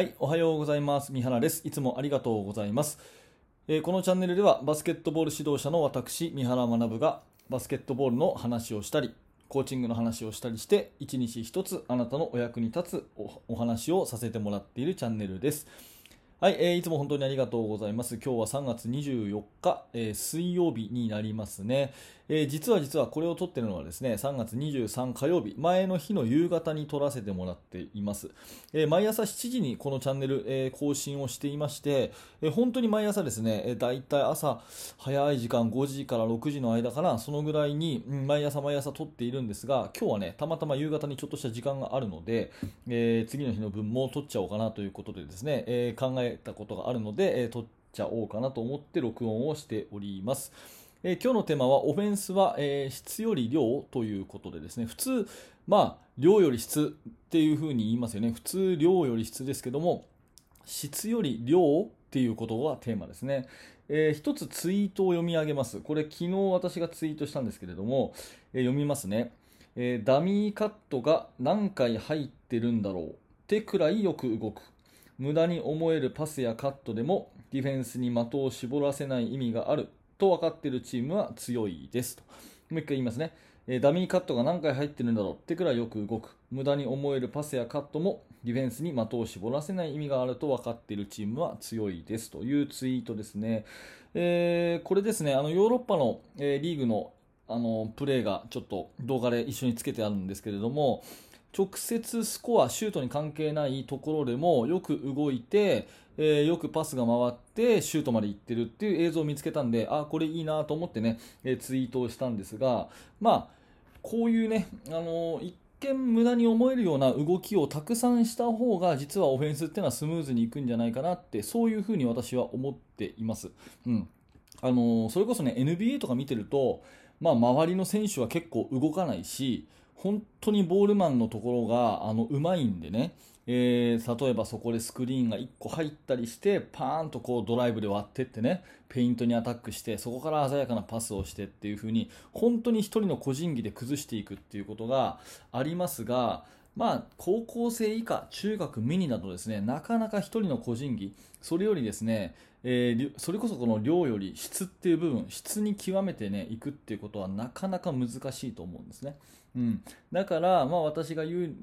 はい、おはようございます。三原です。いつもありがとうございます。えーこのチャンネルではバスケットボール指導者の私、三原学がバスケットボールの話をしたり、コーチングの話をしたりして、一日一つあなたのお役に立つおお話をさせてもらっているチャンネルです。はい、えーいつも本当にありがとうございます。今日は3月24日、えー水曜日になりますね、えー実は実はこれを撮ってるのはですね、3月23火曜日、前の日の夕方に撮らせてもらっています。えー毎朝7時にこのチャンネル、え更新をしていまして、え本当に毎朝ですね、えー、だいたい朝早い時間5時から6時の間かな、そのぐらいに、うん毎朝毎朝撮っているんですが、今日はね、たまたま夕方にちょっとした時間があるので、え次の日の分も撮っちゃおうかなということでですね、え考えたことがあるので、えー撮っちゃおうかなと思って録音をしております。えー今日のテーマはオフェンスは、えー質より量ということでですね。普通、まあ、量より質っていうふうに言いますよね。普通量より質ですけども質より量っていうことがテーマですね、えー一つツイートを読み上げます。これ昨日私がツイートしたんですけれども、えー読みますね、えーダミーカットが何回入ってるんだろうってくらいよく動く。無駄に思えるパスやカットでもディフェンスに的を絞らせない意味があると分かっているチームは強いですと。もう一回言いますね。えダミーカットが何回入ってるんだろうってくらいよく動く。無駄に思えるパスやカットもディフェンスに的を絞らせない意味があると分かっているチームは強いですというツイートですね。えーこれですね、あのヨーロッパの、えーリーグのあのプレーがちょっと動画で一緒につけてあるんですけれども、直接スコア、シュートに関係ないところでもよく動いて、えーよくパスが回ってシュートまで行ってるっていう映像を見つけたんで、あこれいいなと思ってね、えーツイートをしたんですが、まあ、こういうね、あのー一見無駄に思えるような動きをたくさんした方が実はオフェンスっていうのはスムーズにいくんじゃないかなってそういうふうに私は思っています。うんあのーそれこそね NBA とか見てると、まあ、周りの選手は結構動かないし本当にボールマンのところがあのうまいんでね、えー例えばそこでスクリーンが1個入ったりしてパーンとこうドライブで割ってってねペイントにアタックしてそこから鮮やかなパスをしてっていう風に本当に1人の個人技で崩していくっていうことがありますがまあ、高校生以下、中学ミニなどですね、なかなか1人の個人技、それよりですね、えーそれこそこの量より質っていう部分、質に極めてね、いくっていうことはなかなか難しいと思うんですね。うん、だから、まあ、私が言う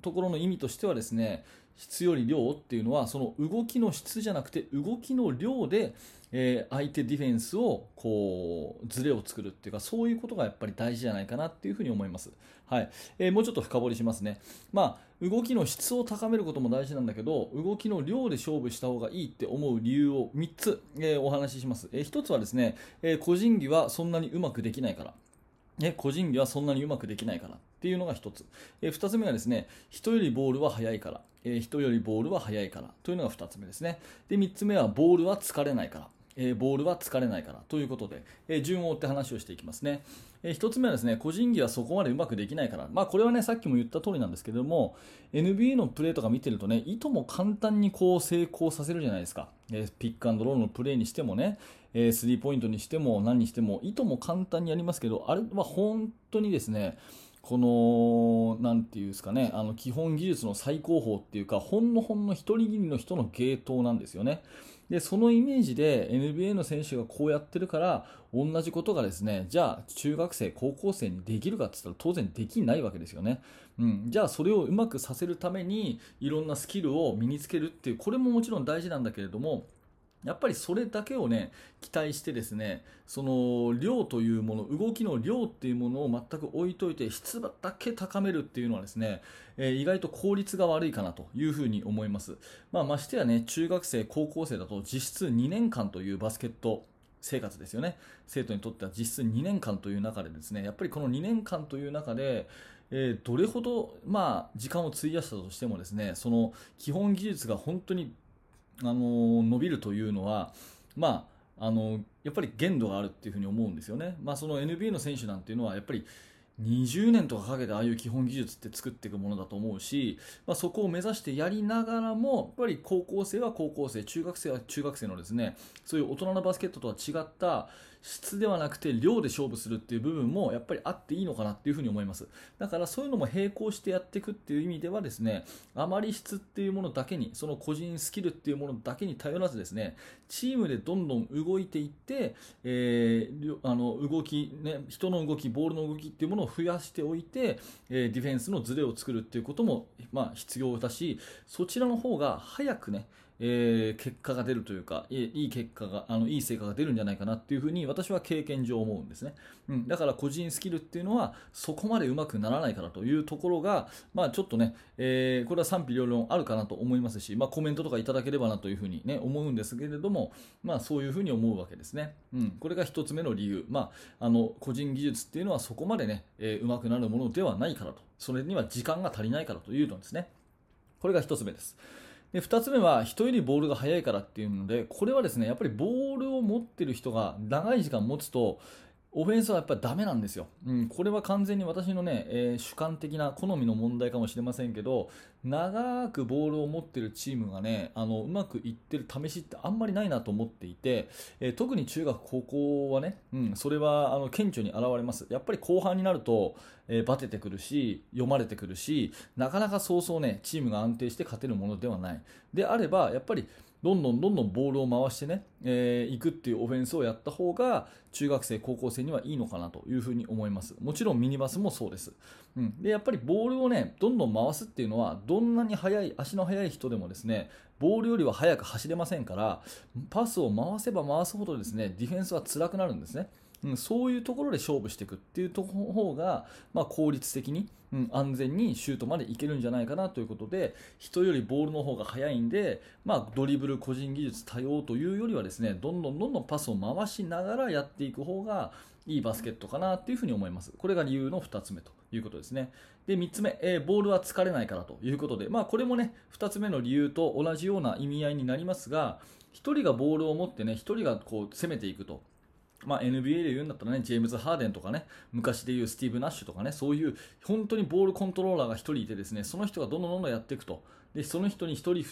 ところの意味としてはですね、質より量っていうのは、その動きの質じゃなくて、動きの量で、えー相手ディフェンスをこうズレを作るっていうかそういうことがやっぱり大事じゃないかなっていうふうに思います、はい。えーもうちょっと深掘りしますね、まあ、動きの質を高めることも大事なんだけど動きの量で勝負した方がいいって思う理由を3つ、えーお話しします、えー1つはですね、えー個人技はそんなにうまくできないから。ね、個人技はそんなにうまくできないからっていうのが1つ、え2つ目がですね人よりボールは速いから、え人よりボールは速いからというのが2つ目ですね。で三つ目はボールは疲れないから。えーボールは疲れないからということで、えー順を追って話をしていきますね、えー一つ目はですね個人技はそこまでうまくできないから、まあ、これはねさっきも言った通りなんですけども NBA のプレーとか見てるとねいとも簡単にこう成功させるじゃないですか、えピックアンドロールのプレーにしてもねえスリーポイントにしても何にしてもいとも簡単にやりますけどあれは本当にですねこの、なんていうんですかね、あの基本技術の最高峰っていうか、ほんのほんの一人切りの人の芸当なんですよね。で、そのイメージで NBA の選手がこうやってるから、同じことがですね、じゃあ中学生、高校生にできるかって言ったら当然できないわけですよね。うん、じゃあそれをうまくさせるために、いろんなスキルを身につけるっていう、これももちろん大事なんだけれども、やっぱりそれだけをね期待してですねその量というもの動きの量っていうものを全く置いといて質だけ高めるっていうのはですね、えー意外と効率が悪いかなというふうに思います、まあ、ましてやね中学生高校生だと実質2年間というバスケット生活ですよね。生徒にとっては実質2年間という中でですねやっぱりこの2年間という中でえーどれほど、まあ、時間を費やしたとしてもですねその基本技術が本当にあの伸びるというのは、まあ、あのやっぱり限度があるっていうふうに思うんですよね。まあ、その NBA の選手なんていうのはやっぱり20年とかかけてああいう基本技術って作っていくものだと思うし、まあ、そこを目指してやりながらもやっぱり高校生は高校生中学生は中学生のですねそういう大人のバスケットとは違った質ではなくて量で勝負するっていう部分もやっぱりあっていいのかなっていうふうに思います。だからそういうのも並行してやっていくっていう意味ではですねあまり質っていうものだけにその個人スキルっていうものだけに頼らずですねチームでどんどん動いていって、えー、あの動き、ね、人の動きボールの動きっていうものを増やしておいて、え、ディフェンスのズレを作るっていうことも、まあ、必要だしそちらの方が早くねえー、結果が出るというか、いい結果が、あのいい成果が出るんじゃないかなっていうふうに私は経験上思うんですね。うん、だから個人スキルっていうのはそこまでうまくならないからというところが、まあちょっとね、えー、これは賛否両論あるかなと思いますし、まあコメントとかいただければなというふうにね、思うんですけれども、まあそういうふうに思うわけですね。うん、これが一つ目の理由。まあ、あの、個人技術っていうのはそこまでね、えー、うまくなるものではないからと。それには時間が足りないからというのですね。これが一つ目です。で2つ目は人よりボールが速いからっていうのでこれはですねやっぱりボールを持ってる人が長い時間持つとオフェンスはやっぱりダメなんですよ。うん、これは完全に私のね、えー、主観的な好みの問題かもしれませんけど、長くボールを持ってるチームがね、あの、うまくいってる試しってあんまりないなと思っていて、えー、特に中学、高校はね、うん、それはあの顕著に現れます。やっぱり後半になると、えー、バテてくるし、読まれてくるし、なかなかそうそうね、チームが安定して勝てるものではない。であれば、やっぱり、どんどんどんどんボールを回してね、えー、いくっていうオフェンスをやった方が中学生、高校生にはいいのかなというふうに思います。もちろんミニバスもそうです。うん、でやっぱりボールをね、どんどん回すっていうのは、どんなに速い、足の速い人でもですね、ボールよりは速く走れませんから、パスを回せば回すほどですね、ディフェンスは辛くなるんですね。うん、そういうところで勝負していくっていうとこ方が、まあ、効率的に、うん、安全にシュートまでいけるんじゃないかなということで人よりボールの方が速いんで、まあ、ドリブル個人技術多様というよりはですねどんどんどんどんパスを回しながらやっていく方がいいバスケットかなというふに思います。これが理由の2つ目ということですね。で、3つ目、えー、ボールは疲れないからということで、まあ、これもね、2つ目の理由と同じような意味合いになりますが、1人がボールを持ってね、1人がこう攻めていくと。まあ、NBA で言うんだったらね、ジェームズ・ハーデンとかね、昔で言うスティーブ・ナッシュとかね、そういう本当にボールコントローラーが1人いてですね、その人がどんどんどんどんやっていくと。で、その人に1人、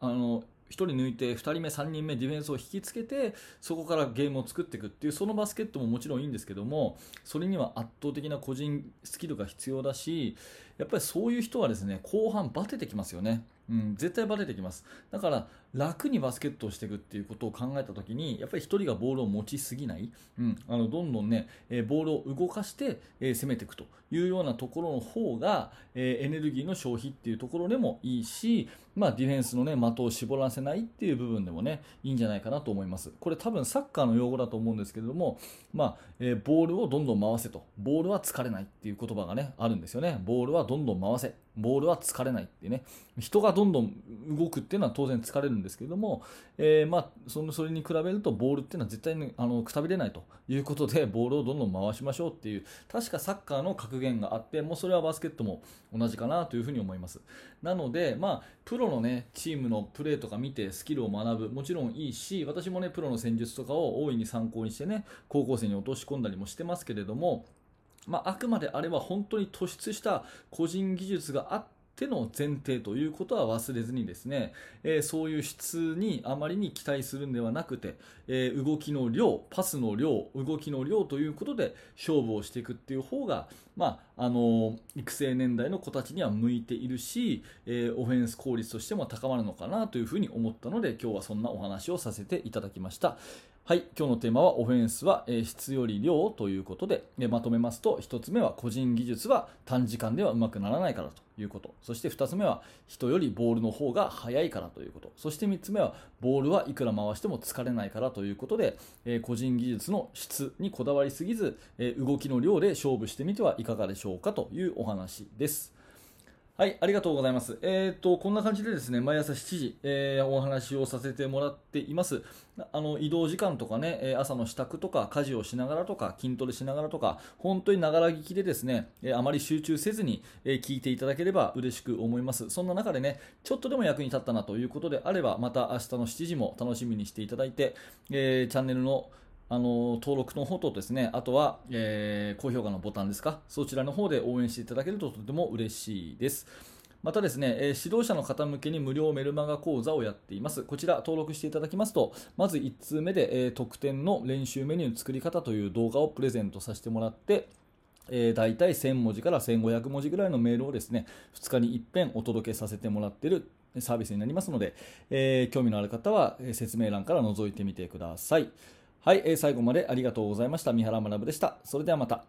あの、1人抜いて2人目、3人目ディフェンスを引きつけてそこからゲームを作っていくっていうそのバスケットももちろんいいんですけどもそれには圧倒的な個人スキルが必要だしやっぱりそういう人はですね後半バテてきますよね。うん、絶対バテてきます。だから楽にバスケットをしていくっていうことを考えたときに、やっぱり1人がボールを持ちすぎない、うん、あのどんどんね、えボールを動かして、え攻めていくというようなところの方が、えエネルギーの消費っていうところでもいいし、まあ、ディフェンスの、ね、的を絞らせないっていう部分でもね、いいんじゃないかなと思います。これ多分サッカーの用語だと思うんですけれども、まあえボールをどんどん回せと、ボールは疲れないっていう言葉がね、あるんですよね。ボールはどんどん回せ。ボールは疲れないってね、人がどんどん動くっていうのは当然疲れるんですけども、えー、まあ、そのそれに比べるとボールっていうのは絶対にあのくたびれないということで、ボールをどんどん回しましょうっていう、確かサッカーの格言があって、もうそれはバスケットも同じかなというふうに思います。なので、まあ、プロのね、チームのプレーとか見てスキルを学ぶ、もちろんいいし、私もね、プロの戦術とかを大いに参考にしてね、高校生に落とし込んだりもしてますけれども、まあ、あくまであれは本当に突出した個人技術があっての前提ということは忘れずにですね、えー、そういう質にあまりに期待するんではなくて、えー、動きの量、パスの量、動きの量ということで勝負をしていくっていう方が、まあ、あの育成年代の子たちには向いているし、え、オフェンス効率としても高まるのかなというふうに思ったので今日はそんなお話をさせていただきました。はい、今日のテーマはオフェンスは、質より量ということで、まとめますと1つ目は個人技術は短時間ではうまくならないからということそして2つ目は人よりボールの方が速いからということそして3つ目はボールはいくら回しても疲れないからということで、個人技術の質にこだわりすぎず、動きの量で勝負してみてはいかがでしょうかというお話です。はい、ありがとうございます。えっ、ー、と、こんな感じでですね、毎朝7時、えー、お話をさせてもらっています。あの、移動時間とかね、朝の支度とか、家事をしながらとか、筋トレしながらとか、本当にながら聞きでですね、あまり集中せずに、え聞いていただければ嬉しく思います。そんな中でね、ちょっとでも役に立ったなということであれば、また明日の7時も楽しみにしていただいて、えー、チャンネルのあの登録の方とですね、あとは、えー、高評価のボタンですか、そちらの方で応援していただけるととても嬉しいです。またですね、え指導者の方向けに無料メルマガ講座をやっています。こちら登録していただきますと、まず1通目で、え特典の練習メニュー作り方という動画をプレゼントさせてもらって、えー、大体1000文字から1500文字ぐらいのメールをですね、2日に一遍お届けさせてもらっているサービスになりますので、えー興味のある方は説明欄から覗いてみてください。はい、えー最後までありがとうございました。三原学でした。それではまた。